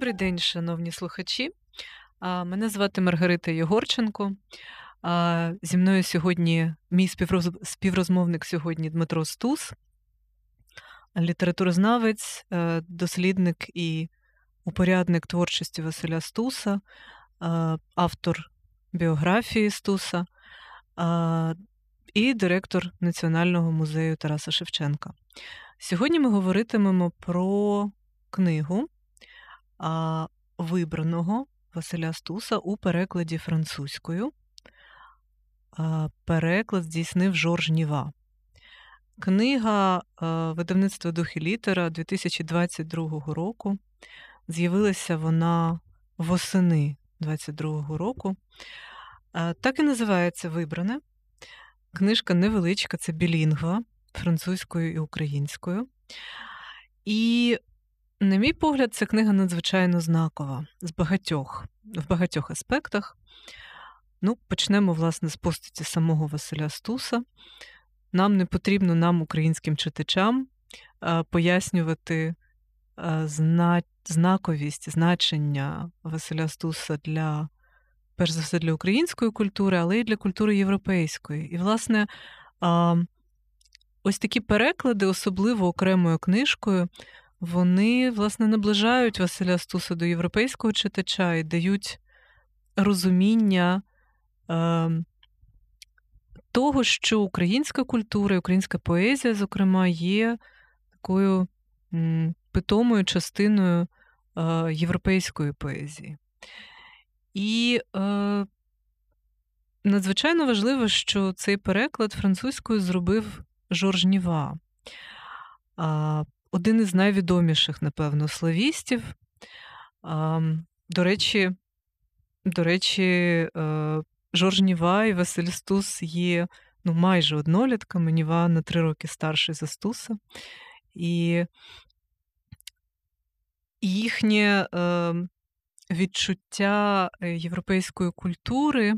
Добрий день, шановні слухачі. Мене звати Маргарита Єгорченко. Зі мною сьогодні мій співрозмовник сьогодні Дмитро Стус, літературознавець, е, дослідник і упорядник творчості Василя Стуса, автор біографії Стуса і директор Національного музею Тараса Шевченка. Сьогодні ми говоритимемо про книгу вибраного Василя Стуса у перекладі французькою. Переклад здійснив Жорж Ніва. Книга видавництва «Дух і літера 2022 року. З'явилася вона восени 2022 року. Так і називається Вибране. Книжка невеличка, це білінгва французькою і українською. І на мій погляд, ця книга надзвичайно знакова з багатьох, в багатьох аспектах. Ну, Почнемо, власне, з постаті самого Василя Стуса. Нам не потрібно, нам, українським читачам, пояснювати знаковість, значення Василя Стуса для, перш за все, для української культури, але й для культури європейської. І, власне, ось такі переклади, особливо окремою книжкою, вони, власне, наближають Василя Стуса до європейського читача і дають розуміння е, того, що українська культура, українська поезія, зокрема, є такою м, питомою частиною е, європейської поезії. І е, надзвичайно важливо, що цей переклад французькою зробив Жорж Ніва один із найвідоміших, напевно, славістів. До речі, до речі, е, Жорж Ніва і Василь Стус є ну, майже однолітками. Ніва на три роки старший за Стуса. І їхнє е, відчуття е, європейської культури,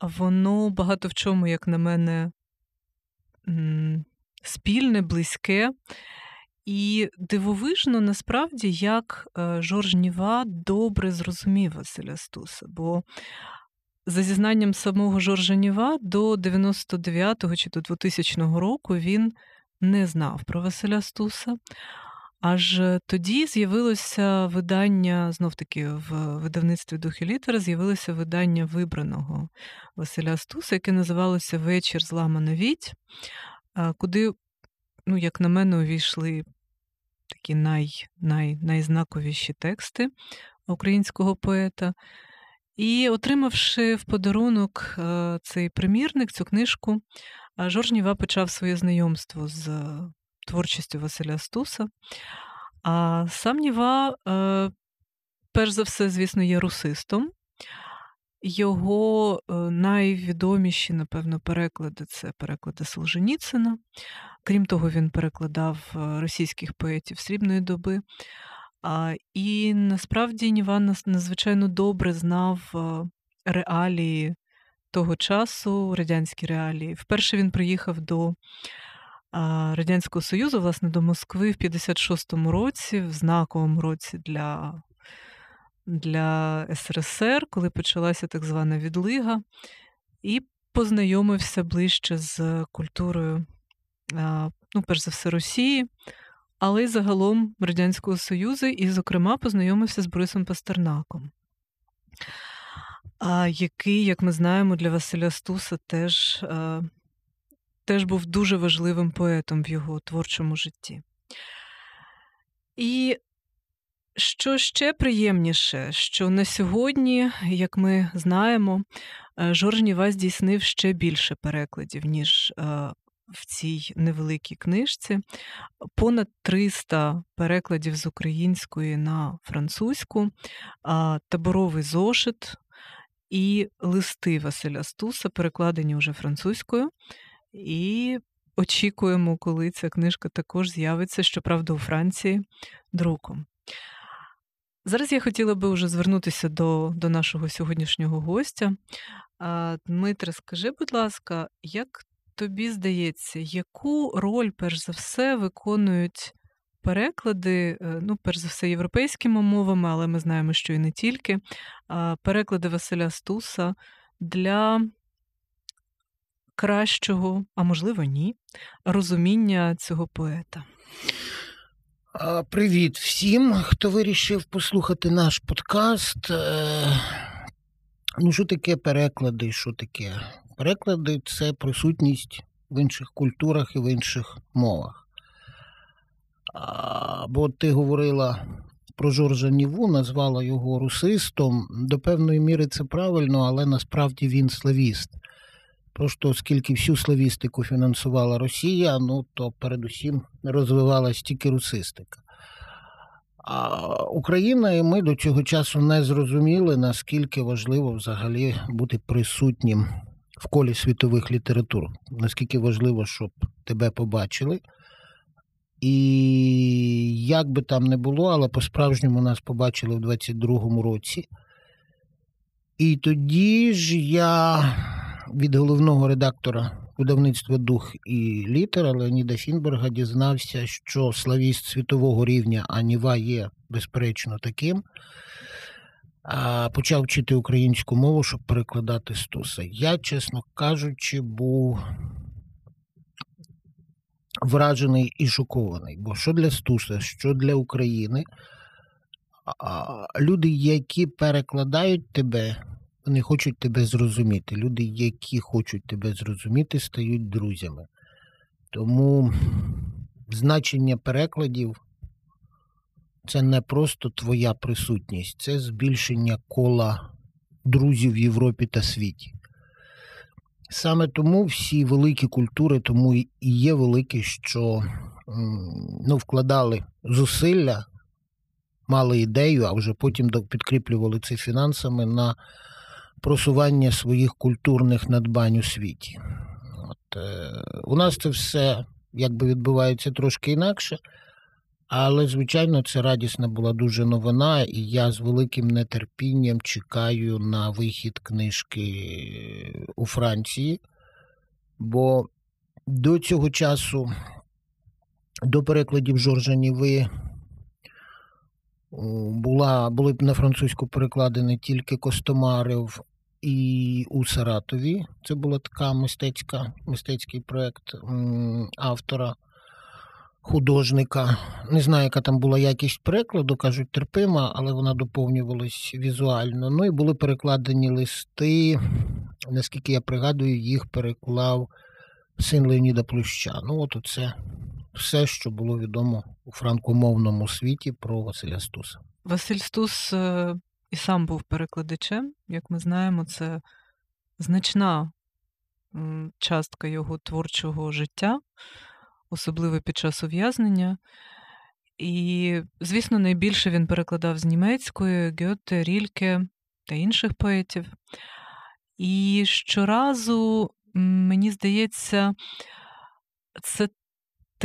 воно багато в чому, як на мене, спільне, близьке. І дивовижно насправді, як е, Жорж Ніва добре зрозумів Василя Стуса. Бо, за зізнанням самого Жоржа Ніва, до 99-го чи до 2000 року він не знав про Василя Стуса. Аж тоді з'явилося видання, знов-таки в видавництві «Дух і літера» з'явилося видання вибраного Василя Стуса, яке називалося Вечір зламана віть, куди, ну, як на мене, увійшли такі най, най, найзнаковіші тексти українського поета. І, отримавши в подарунок е, цей примірник, цю книжку, е, Жорж Ніва почав своє знайомство з творчістю Василя Стуса. А сам Ніва, е, перш за все, звісно, є русистом. Його найвідоміші, напевно, переклади це переклади Солженіцина. Крім того, він перекладав е, російських поетів срібної доби. І насправді Ніван надзвичайно добре знав е, реалії того часу, радянські реалії. Вперше він приїхав до Радянського Союзу, власне, до Москви в 56-му році, в знаковому році для для СРСР, коли почалася так звана відлига, і познайомився ближче з культурою ну, перш за все, Росії, але й загалом Радянського Союзу, і, зокрема, познайомився з Борисом Пастернаком, який, як ми знаємо, для Василя Стуса теж, теж був дуже важливим поетом в його творчому житті. І що ще приємніше, що на сьогодні, як ми знаємо, Жорж Ніва здійснив ще більше перекладів, ніж в цій невеликій книжці понад 300 перекладів з української на французьку, таборовий зошит і листи Василя Стуса, перекладені вже французькою. І очікуємо, коли ця книжка також з'явиться, щоправда, у Франції друком. Зараз я хотіла би вже звернутися до до нашого сьогоднішнього гостя. Дмитре, скажи, будь ласка, як тобі здається, яку роль, перш за все, виконують переклади, е, ну, перш за все, європейськими мовами, але ми знаємо, що і не тільки, переклади Василя Стуса для кращого, а можливо, ні, розуміння цього поета. Привіт всім, хто вирішив послухати наш подкаст. Е, ну, що таке переклади? Що таке? Переклади це присутність в інших культурах і в інших мовах. Бо ти говорила про Жоржа Ніву, назвала його русистом. До певної міри це правильно, але насправді він славіст. Просто оскільки всю славістику фінансувала Росія, ну то передусім розвивалась тільки русистика. А Україна і ми до цього часу не зрозуміли, наскільки важливо взагалі бути присутнім в колі світових літератур, наскільки важливо, щоб тебе побачили. І як би там не було, але по-справжньому нас побачили в 22-му році. І тоді ж я від головного редактора видавництва Дух і літера Леоніда Фінберга дізнався, що славіст світового рівня Аніва є, безперечно, таким. А Почав вчити українську мову, щоб перекладати Стуса. Я, чесно кажучи, був вражений і шокований. Бо що для Стуса, що для України, люди, які перекладають тебе, вони хочуть тебе зрозуміти. Люди, які хочуть тебе зрозуміти, стають друзями. Тому значення перекладів це не просто твоя присутність, це збільшення кола друзів в Європі та світі. Саме тому всі великі культури, тому і є великі, що ну, вкладали зусилля, мали ідею, а вже потім підкріплювали це фінансами на просування своїх культурних надбань у світі. От, е, У нас це все якби відбувається трошки інакше. Але, звичайно, це радісна була дуже новина, і я з великим нетерпінням чекаю на вихід книжки у Франції. Бо до цього часу, до перекладів Жоржа Ніви, була, були на французьку перекладені тільки Костомарів і у Саратові. Це була така мистецька, мистецький проєкт автора художника. Не знаю, яка там була якість перекладу, кажуть, терпима, але вона доповнювалась візуально. Ну і були перекладені листи, наскільки я пригадую, їх переклав син Леоніда Плюща. Ну, от це все, що було відомо у франкомовному світі про Василя Стуса. Василь Стус е, і сам був перекладачем, як ми знаємо, це значна частка його творчого життя особливо під час ув'язнення. І, звісно, найбільше він перекладав з німецької Гьоте, Рільке та інших поетів. І щоразу, мені здається, це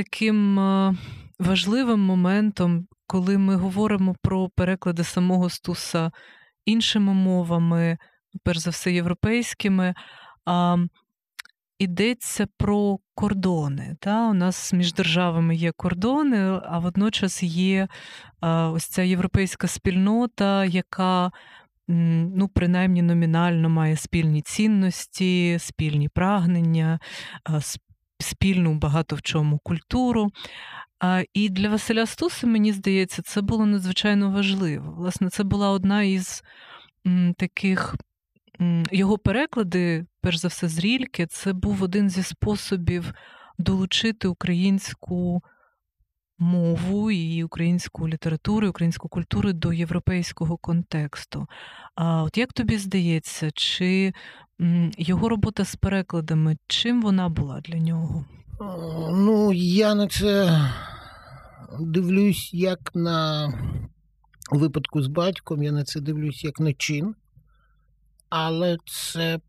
таким е, важливим моментом, коли ми говоримо про переклади самого Стуса іншими мовами, перш за все, європейськими йдеться про кордони. Та? У нас між державами є кордони, а водночас є ось ця європейська спільнота, яка ну, принаймні номінально має спільні цінності, спільні прагнення, спільну багато в чому культуру. І для Василя Стуси, мені здається, це було надзвичайно важливо. Власне, це була одна із таких його переклади, перш за все, з Рільки, це був один зі способів долучити українську мову і українську літературу, і українську культуру до європейського контексту. А от як тобі здається, чи його робота з перекладами, чим вона була для нього? Ну, я на це дивлюсь як на випадку з батьком, я на це дивлюсь як на чин але це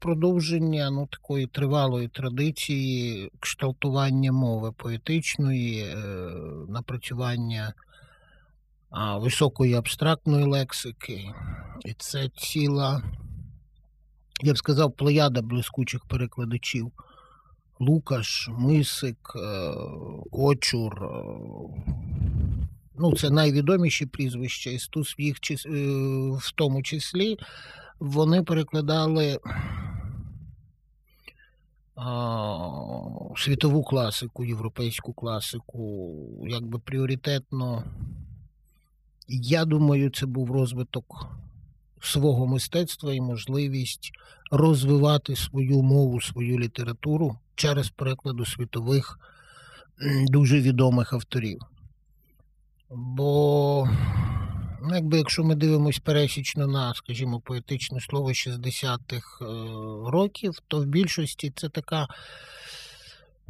продовження ну, такої тривалої традиції кшталтування мови поетичної, е, напрацювання високої абстрактної лексики. І це ціла, я б сказав, плеяда блискучих перекладачів. Лукаш, Мисик, е, Очур, е, ну, це найвідоміші прізвища, і їх в тому числі, вони перекладали світову класику, європейську класику, якби пріоритетно. Я думаю, це був розвиток свого мистецтва і можливість розвивати свою мову, свою літературу через перекладу світових дуже відомих авторів. Бо, якби якщо ми дивимося пересічно на, скажімо, поетичне слово 60-х е, років, то в більшості це така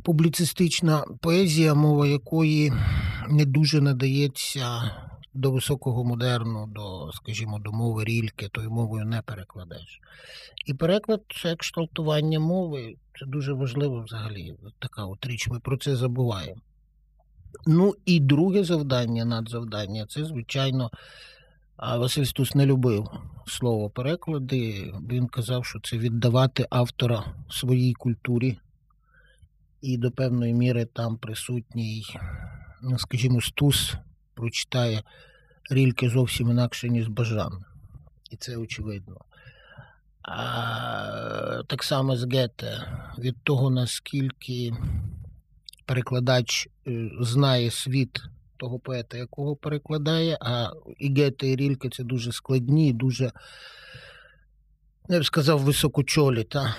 публіцистична поезія, мова якої не дуже надається до високого модерну, до, скажімо, до мови рільки, тою мовою не перекладеш. І переклад це кшталтування мови, це дуже важливо взагалі. Така от річ, ми про це забуваємо. Ну і друге завдання, надзавдання, це, звичайно, Василь Стус не любив слово переклади. Він казав, що це віддавати автора своїй культурі, і до певної міри там присутній, ну, скажімо, Стус прочитає рільки зовсім інакше, ніж Бажан. І це очевидно. А Так само з Гете, від того, наскільки перекладач е, знає світ того поета, якого перекладає, а і Гете, і Рільке це дуже складні, дуже, я б сказав, високочолі та,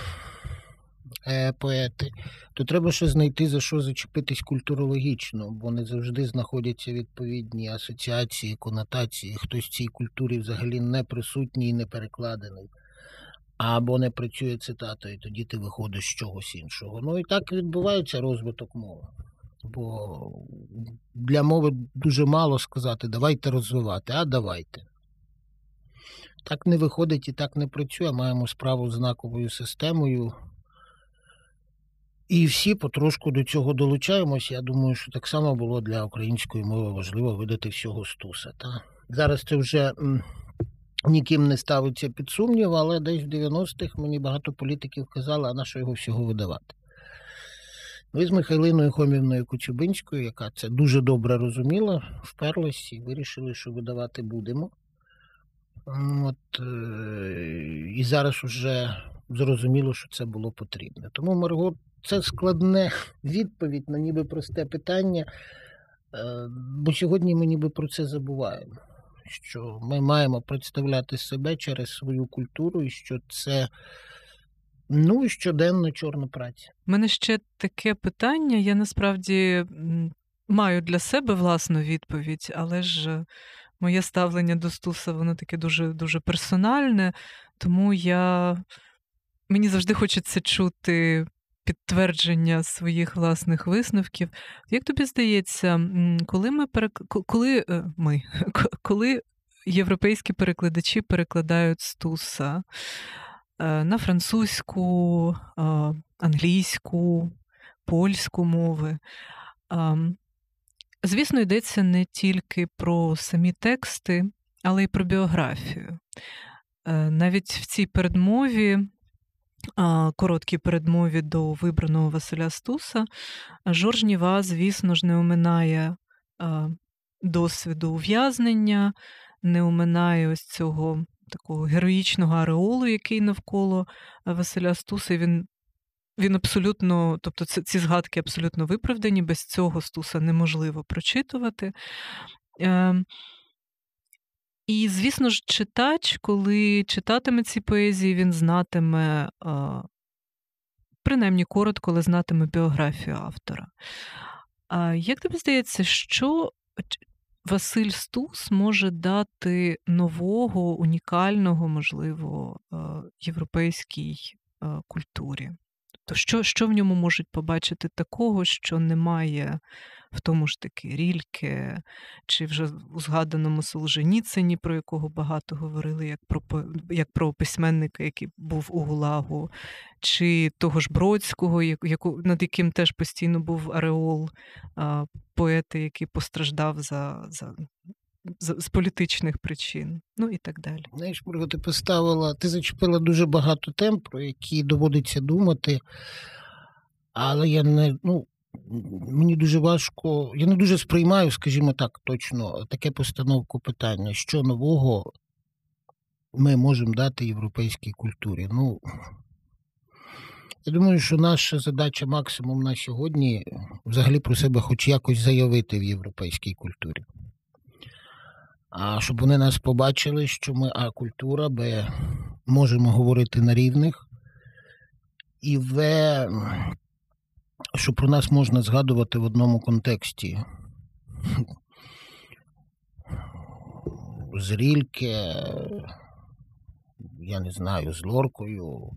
е, поети, то треба ще знайти за що зачепитись культурологічно, бо не завжди знаходяться відповідні асоціації, конотації. Хтось в цій культурі взагалі не присутній і не перекладений або не працює цитата, і тоді ти виходиш з чогось іншого. Ну і так відбувається розвиток мови. Бо для мови дуже мало сказати, давайте розвивати, а давайте. Так не виходить і так не працює. Маємо справу з знаковою системою. І всі потрошку до цього долучаємося. Я думаю, що так само було для української мови важливо видати всього стуса. Та? Зараз це вже ніким не ставиться під сумнів, але десь в 90-х мені багато політиків казали, а на що його всього видавати. Ми з Михайлиною Хомівною Коцюбинською, яка це дуже добре розуміла, вперлась і вирішили, що видавати будемо. От, е, І зараз вже зрозуміло, що це було потрібно. Тому, Марго, це складне відповідь на ніби просте питання, е, бо сьогодні ми ніби про це забуваємо що ми маємо представляти себе через свою культуру, і що це ну, щоденна чорна праця. У мене ще таке питання. Я насправді маю для себе власну відповідь, але ж моє ставлення до Стуса, воно таке дуже дуже персональне, тому я мені завжди хочеться чути. Підтвердження своїх власних висновків. Як тобі здається, коли ми перек... коли е, ми, коли європейські перекладачі перекладають стуса е, на французьку, е, англійську, польську мови, звісно, йдеться не тільки про самі тексти, але й про біографію. Навіть в цій передмові короткій передмові до вибраного Василя Стуса, Жорж Ніва, звісно ж, не оминає досвіду ув'язнення, не оминає ось цього такого героїчного ареолу, який навколо Василя Стуса. Він він абсолютно, тобто ці згадки абсолютно виправдані, без цього Стуса неможливо прочитувати. І, звісно ж, читач, коли читатиме ці поезії, він знатиме, принаймні коротко, але знатиме біографію автора. Як тобі здається, що Василь Стус може дати нового, унікального, можливо, європейській культурі? То що що в ньому можуть побачити такого, що немає в тому ж таки Рільке, чи вже у згаданому Солженіцині, про якого багато говорили, як про як про письменника, який був у Гулагу, чи того ж Бродського, яку, над яким теж постійно був Ареол, поети, який постраждав за. за з, політичних причин, ну і так далі. Знаєш, Марго, ти поставила, ти зачепила дуже багато тем, про які доводиться думати, але я не ну, мені дуже важко, я не дуже сприймаю, скажімо так, точно таке постановку питання, що нового ми можемо дати європейській культурі. Ну, я думаю, що наша задача максимум на сьогодні взагалі про себе хоч якось заявити в європейській культурі. А щоб вони нас побачили, що ми А культура, Б можемо говорити на рівних, і В, що про нас можна згадувати в одному контексті. З Рільке, я не знаю, з Лоркою,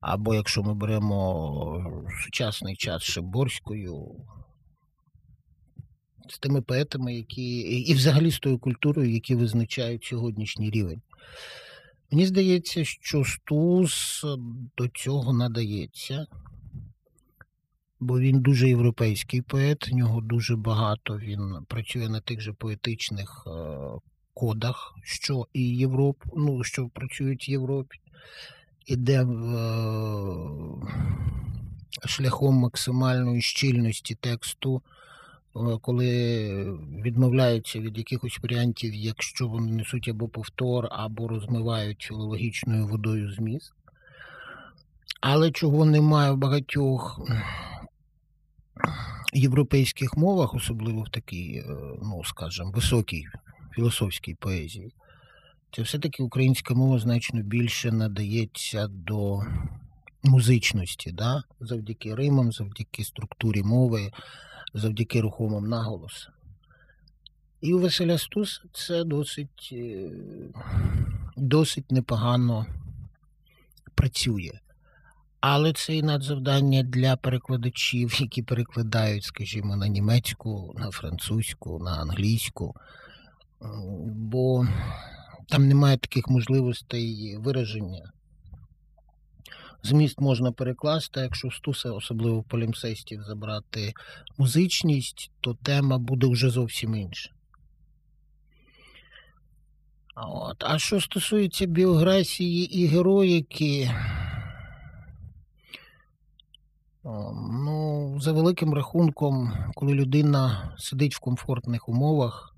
або якщо ми беремо сучасний час Шиборською, з тими поетами, які і взагалі з тою культурою, які визначають сьогоднішній рівень. Мені здається, що Стус до цього надається, бо він дуже європейський поет, у нього дуже багато він працює на тих же поетичних е, кодах, що і Європ, ну, що працюють в Європі, іде е, шляхом максимальної щільності тексту. Е, коли відмовляються від якихось варіантів, якщо вони несуть або повтор, або розмивають філологічною водою зміст. Але чого немає в багатьох європейських мовах, особливо в такій, е, ну скажімо, високій філософській поезії, це все-таки українська мова значно більше надається до музичності, да? завдяки римам, завдяки структурі мови завдяки рухомим наголос. І у Василя Стус це досить е, досить непогано працює. Але це і надзавдання для перекладачів, які перекладають, скажімо, на німецьку, на французьку, на англійську, бо там немає таких можливостей вираження Зміст можна перекласти, якщо в стуса, особливо в полімсестів, забрати музичність, то тема буде вже зовсім інша. От. А що стосується біографії і героїки, ну, за великим рахунком, коли людина сидить в комфортних умовах,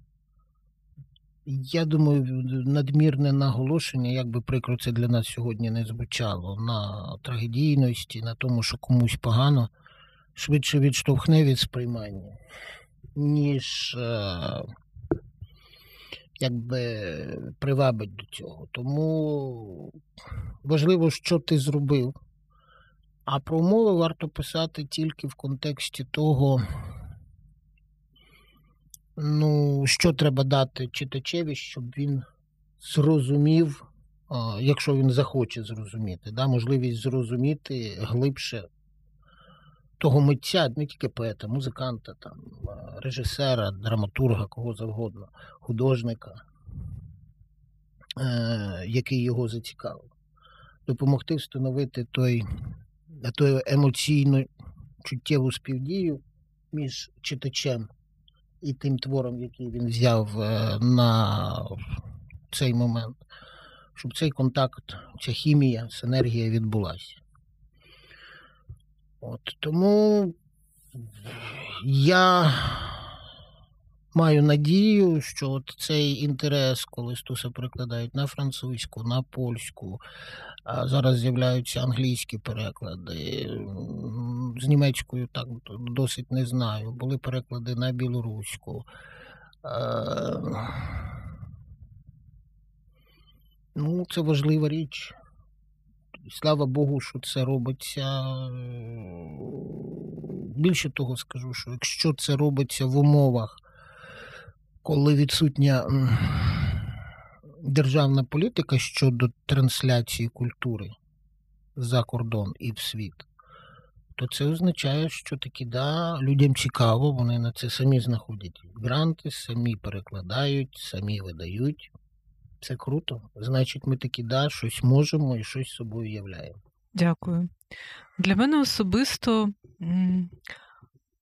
я думаю, надмірне наголошення, як би прикро це для нас сьогодні не звучало, на трагедійності, на тому, що комусь погано, швидше відштовхне від сприймання, ніж е, якби привабить до цього. Тому важливо, що ти зробив. А про умови варто писати тільки в контексті того. Ну, що треба дати читачеві, щоб він зрозумів, якщо він захоче зрозуміти, да, можливість зрозуміти глибше того митця, не тільки поета, музиканта, там, режисера, драматурга, кого завгодно, художника, е, який його зацікавив, допомогти встановити той, той емоційну чуттєву співдію між читачем і тим твором, який він взяв е, на цей момент, щоб цей контакт, ця хімія, синергія відбулася. От, Тому я маю надію, що от цей інтерес, коли Стуса перекладають на французьку, на польську, а зараз з'являються англійські переклади. З німецькою так досить не знаю. Були переклади на білоруську. Ну, це важлива річ. Слава Богу, що це робиться. Більше того скажу, що якщо це робиться в умовах, коли відсутня державна політика щодо трансляції культури за кордон і в світ, то це означає, що таки да, людям цікаво, вони на це самі знаходять гранти, самі перекладають, самі видають. Це круто. Значить, ми таки да, щось можемо і щось собою являємо. Дякую. Для мене особисто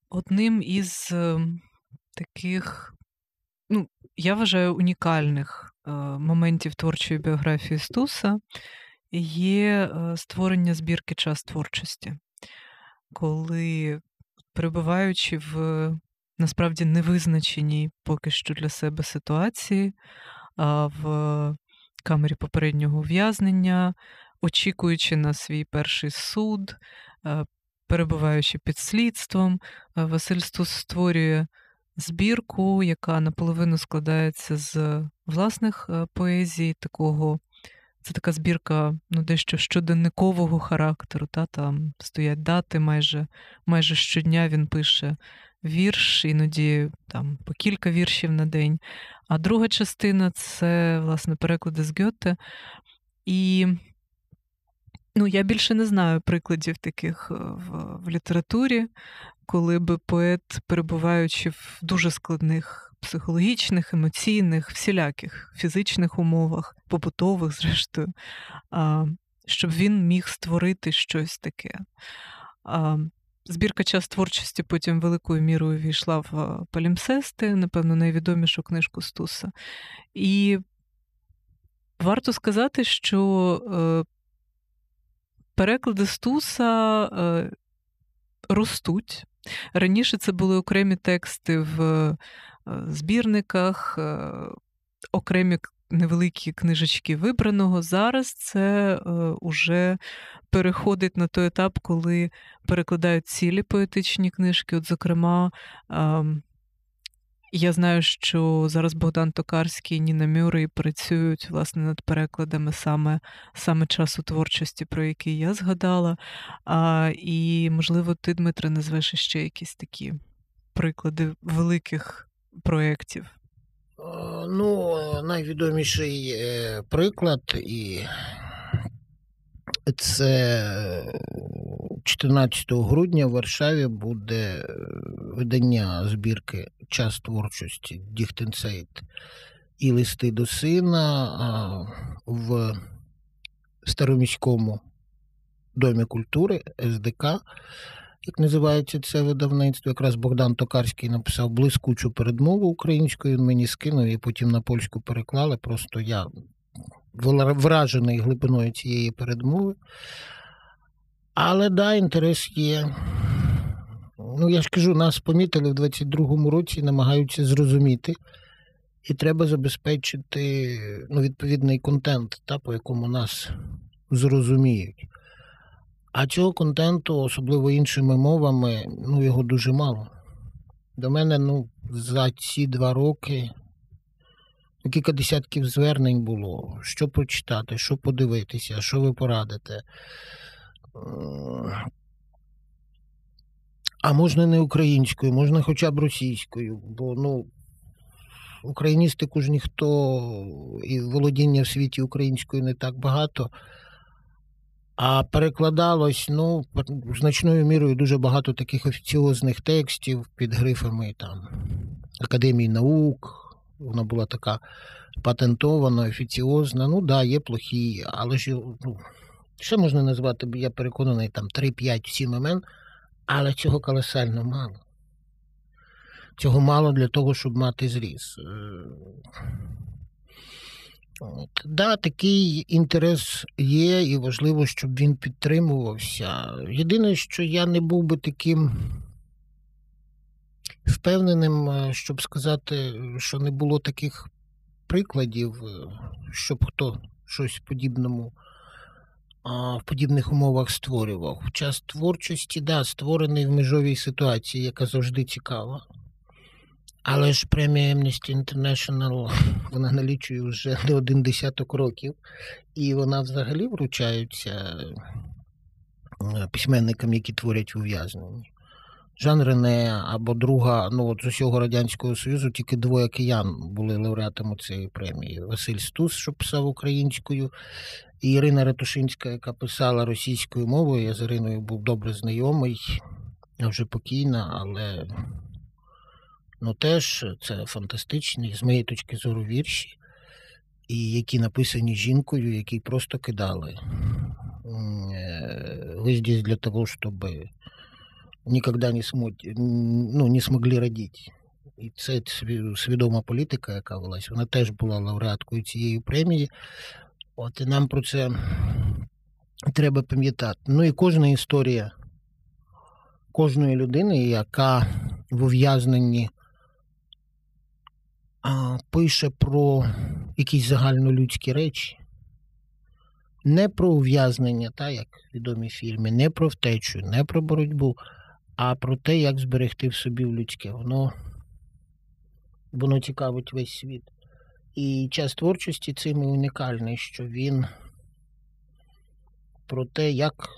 одним із ем, таких, я вважаю, унікальних Е, моментів творчої біографії Стуса є е, створення збірки час творчості, коли перебуваючи в насправді невизначеній поки що для себе ситуації, в камері попереднього ув'язнення, очікуючи на свій перший суд, перебуваючи під слідством, Василь Стус створює збірку, яка наполовину складається з власних е, поезій, такого. Це така збірка ну, дещо щоденникового характеру. Та, Там стоять дати майже майже щодня він пише вірш, іноді там по кілька віршів на день. А друга частина це, власне, переклади з Гьоте. І ну, я більше не знаю прикладів таких е, в, в літературі, коли би поет, перебуваючи в дуже складних психологічних, емоційних, всіляких фізичних умовах, побутових, зрештою, щоб він міг створити щось таке. Збірка час творчості потім великою мірою війшла в Палімсести, напевно, найвідомішу книжку Стуса. І варто сказати, що е, переклади Стуса е, ростуть. Раніше це були окремі тексти в е, збірниках, е, окремі невеликі книжечки вибраного. Зараз це вже переходить на той етап, коли перекладають цілі поетичні книжки. От, зокрема, я знаю, що зараз Богдан Токарський Ніна Мюррей працюють власне над перекладами саме саме часу творчості, про який я згадала. А, І, можливо, ти, Дмитре, назвеш ще якісь такі приклади великих проєктів. Ну, найвідоміший е, приклад, і це 14 грудня в Варшаві буде е, видання збірки Час творчості Діхтенцейт і листи до сина в Староміському домі культури СДК. Як називається це видавництво, якраз Богдан Токарський написав блискучу передмову українською, він мені скинув і потім на польську переклали. Просто я вражений глибиною цієї передмови. Але да, інтерес є. Ну, я ж кажу, нас помітили в 22-му році, намагаються зрозуміти, і треба забезпечити ну, відповідний контент, та, по якому нас зрозуміють. А цього контенту, особливо іншими мовами, ну, його дуже мало. До мене ну, за ці два роки кілька десятків звернень було, що прочитати, що подивитися, що ви порадите. А можна не українською, можна хоча б російською, бо ну, україністику ж ніхто і володіння в світі українською не так багато. А перекладалось ну, значною мірою дуже багато таких офіціозних текстів під грифами там, Академії наук. Вона була така патентована, офіціозна. Ну, да, є плохі, але ж ну, ще можна назвати, я переконаний, там 3-5-7 імен, але цього колосально мало. Цього мало для того, щоб мати зріз. Е, от. Да, такий інтерес є, і важливо, щоб він підтримувався. Єдине, що я не був би таким впевненим, е, щоб сказати, що не було таких прикладів, е, щоб хто щось подібному в подібних умовах створював. Час творчості, да, створений в межовій ситуації, яка завжди цікава. Але ж премія Amnesty International вона налічує вже не один десяток років, і вона взагалі вручається е, письменникам, які творять ув'язненні. Жан Рене або друга, ну от з усього Радянського Союзу тільки двоє киян були лауреатами цієї премії. Василь Стус, що писав українською, і Ірина Ретушинська, яка писала російською мовою. Я з Іриною був добре знайомий, я вже покійна, але ну теж це фантастичні, з моєї точки зору, вірші, і які написані жінкою, які просто кидали. Ви здесь для того, щоб никогда не смог, ну, не смогли родити. І це свідома політика, яка велась, вона теж була лауреаткою цієї премії. От і нам про це треба пам'ятати. Ну і кожна історія кожної людини, яка в ув'язненні пише про якісь загальнолюдські речі, не про ув'язнення, та, як відомі фільми, не про втечу, не про боротьбу, а про те, як зберегти в собі в людське. Воно, воно цікавить весь світ. І час творчості цим і унікальний, що він про те, як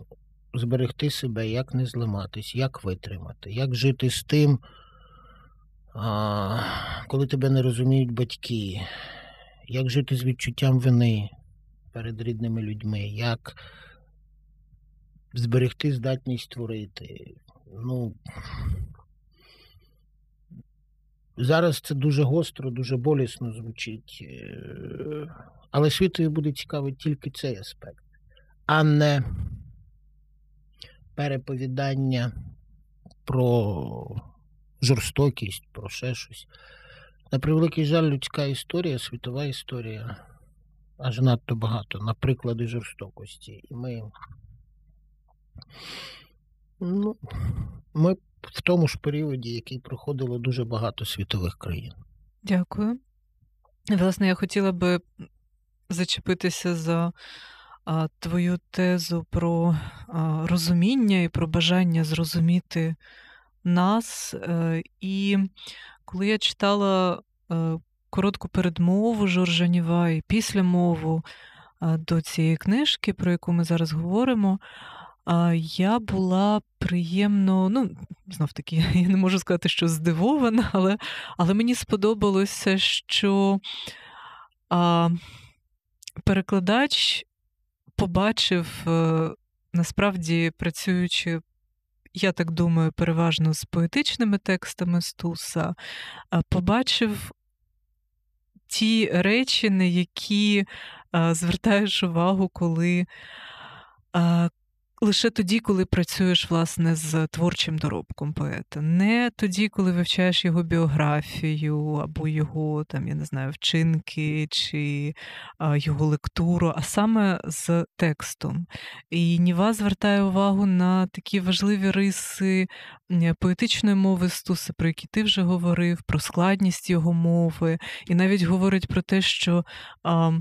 зберегти себе, як не зламатись, як витримати, як жити з тим, коли тебе не розуміють батьки, як жити з відчуттям вини перед рідними людьми, як зберегти здатність творити. Ну, Зараз це дуже гостро, дуже болісно звучить, е, але світові буде цікавий тільки цей аспект, а не переповідання про жорстокість, про ще щось. На превеликий жаль, людська історія, світова історія аж надто багато, на приклади жорстокості. І ми, ну, ми в тому ж періоді, який проходило дуже багато світових країн. Дякую. Власне, я хотіла би зачепитися за а, твою тезу про а, розуміння і про бажання зрозуміти нас. Е, і коли я читала е, коротку передмову Жоржа Ніва і післямову е, до цієї книжки, про яку ми зараз говоримо, я була приємно, ну, знов таки, я не можу сказати, що здивована, але але мені сподобалося, що а, перекладач побачив, е, насправді працюючи. Я так думаю, переважно з поетичними текстами Стуса, побачив ті речі, на які звертаєш увагу, коли лише тоді, коли працюєш власне з творчим доробком поета, не тоді, коли вивчаєш його біографію або його там, я не знаю, вчинки чи його лектуру, а саме з текстом. І Ніва звертає увагу на такі важливі риси поетичної мови Стуса, про які ти вже говорив, про складність його мови, і навіть говорить про те, що. А,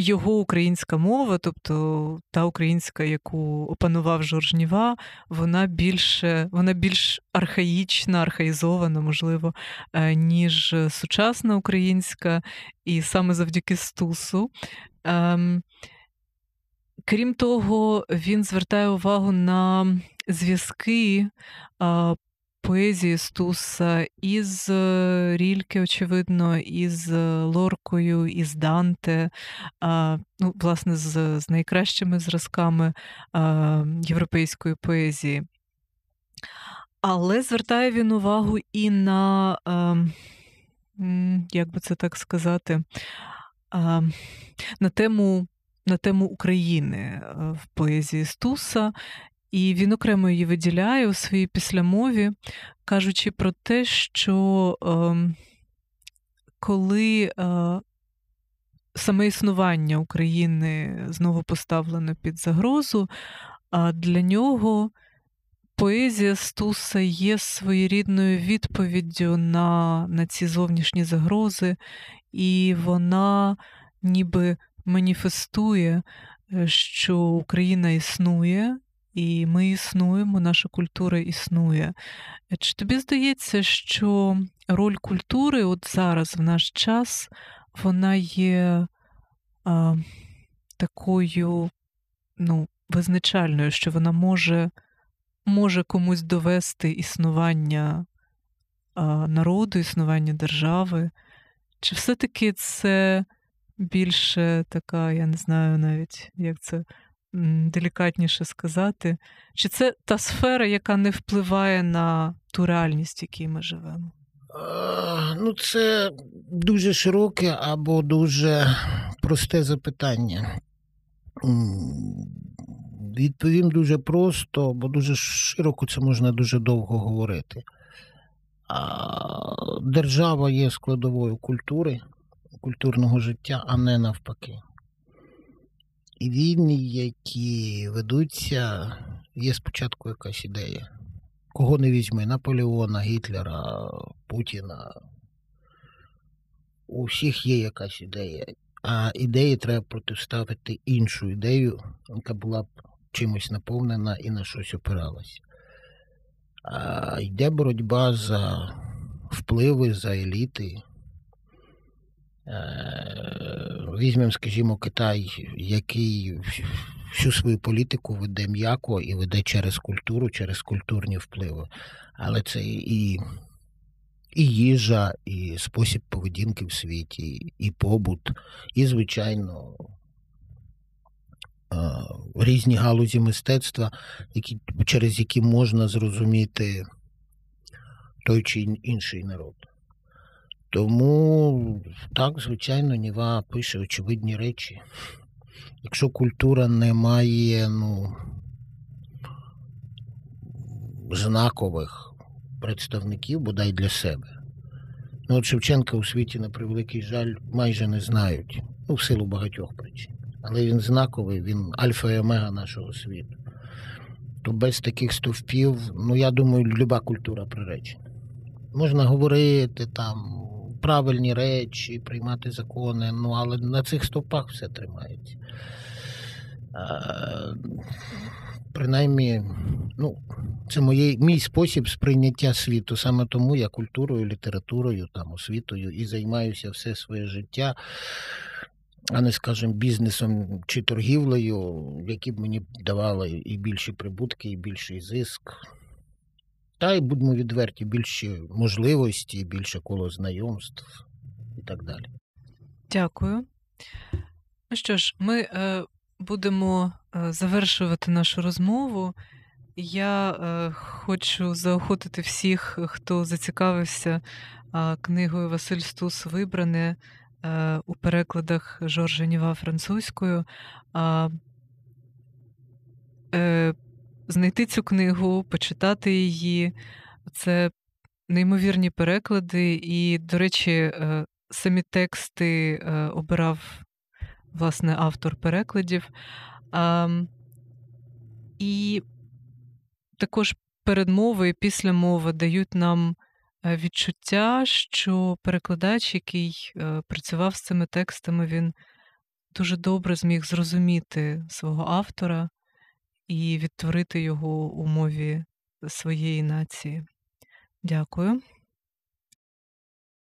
його українська мова, тобто та українська, яку опанував Жоржніва, вона більше, вона більш архаїчна, архаїзована, можливо, е, ніж сучасна українська, і саме завдяки Стусу. Ем, крім того, він звертає увагу на зв'язки поезії Стуса із е, Рільке, очевидно, із е, Лоркою, із Данте, ну, власне, з, з найкращими зразками європейської поезії. Але звертає він увагу і на, як би це так сказати, на тему на тему України е, в поезії Стуса, і він окремо її виділяє у своїй післямові, кажучи про те, що е, коли е, саме існування України знову поставлено під загрозу, а для нього поезія Стуса є своєрідною відповіддю на, на ці зовнішні загрози, і вона ніби маніфестує, е, що Україна існує і ми існуємо, наша культура існує. Чи тобі здається, що роль культури от зараз, в наш час, вона є а, такою ну, визначальною, що вона може може комусь довести існування а, народу, існування держави? Чи все-таки це більше така, я не знаю навіть, як це делікатніше сказати, чи це та сфера, яка не впливає на ту реальність, в якій ми живемо? Ну, це дуже широке або дуже просте запитання. Відповім дуже просто, бо дуже широко це можна дуже довго говорити. Держава є складовою культури, культурного життя, а не навпаки. Війни, які ведуться є спочатку якась ідея. Кого не візьми, Наполеона, Гітлера, Путіна. У всіх є якась ідея. А ідеї треба протиставити іншу ідею, яка була б чимось наповнена і на щось опиралась. А йде боротьба за впливи, за еліти. Е, Візьмемо, скажімо, Китай, який всю свою політику веде м'яко і веде через культуру, через культурні впливи. Але це і, і їжа, і спосіб поведінки в світі, і побут, і, звичайно, е, різні галузі мистецтва, які, через які можна зрозуміти той чи інший народ. Тому так, звичайно, Ніва пише очевидні речі. Якщо культура не має ну, знакових представників, бодай для себе. Ну, от Шевченка у світі, на превеликий жаль, майже не знають, ну, в силу багатьох причин. Але він знаковий, він альфа і омега нашого світу. То без таких стовпів, ну я думаю, люба культура приречена. Можна говорити там правильні речі, приймати закони, ну але на цих стовпах все тримається. А, принаймні, ну, це моє, мій спосіб сприйняття світу. Саме тому я культурою, літературою, там, освітою і займаюся все своє життя, а не, скажімо, бізнесом чи торгівлею, які б мені давали і більші прибутки, і більший зиск. Та й будьмо відверті, більші можливості, більше коло знайомств і так далі. Дякую. Ну що ж, ми е, будемо е, завершувати нашу розмову. Я е, хочу заохотити всіх, хто зацікавився е, книгою Василь Стус Вибране е, у перекладах Жоржа Ніва французькою. Знайти цю книгу, почитати її. Це неймовірні переклади, і, до речі, е, самі тексти е, обирав власне автор перекладів. І також передмови і післямови дають нам е, відчуття, що перекладач, який працював з цими текстами, він дуже добре зміг зрозуміти свого автора і відтворити його у мові своєї нації. Дякую.